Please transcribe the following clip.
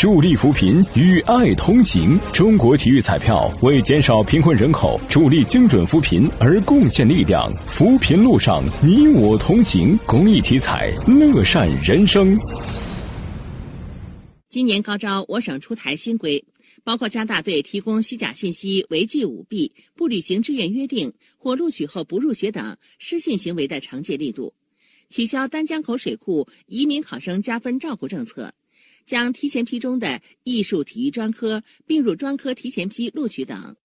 助力扶贫，与爱同行。中国体育彩票为减少贫困人口，助力精准扶贫而贡献力量。扶贫路上，你我同行。公益体彩，乐善人生。今年高招，我省出台新规，包括加大对提供虚假信息、违纪舞弊、不履行志愿约定或录取后不入学等失信行为的惩戒力度，取消丹江口水库移民考生加分照顾政策，将提前批中的艺术体育专科并入专科提前批录取等。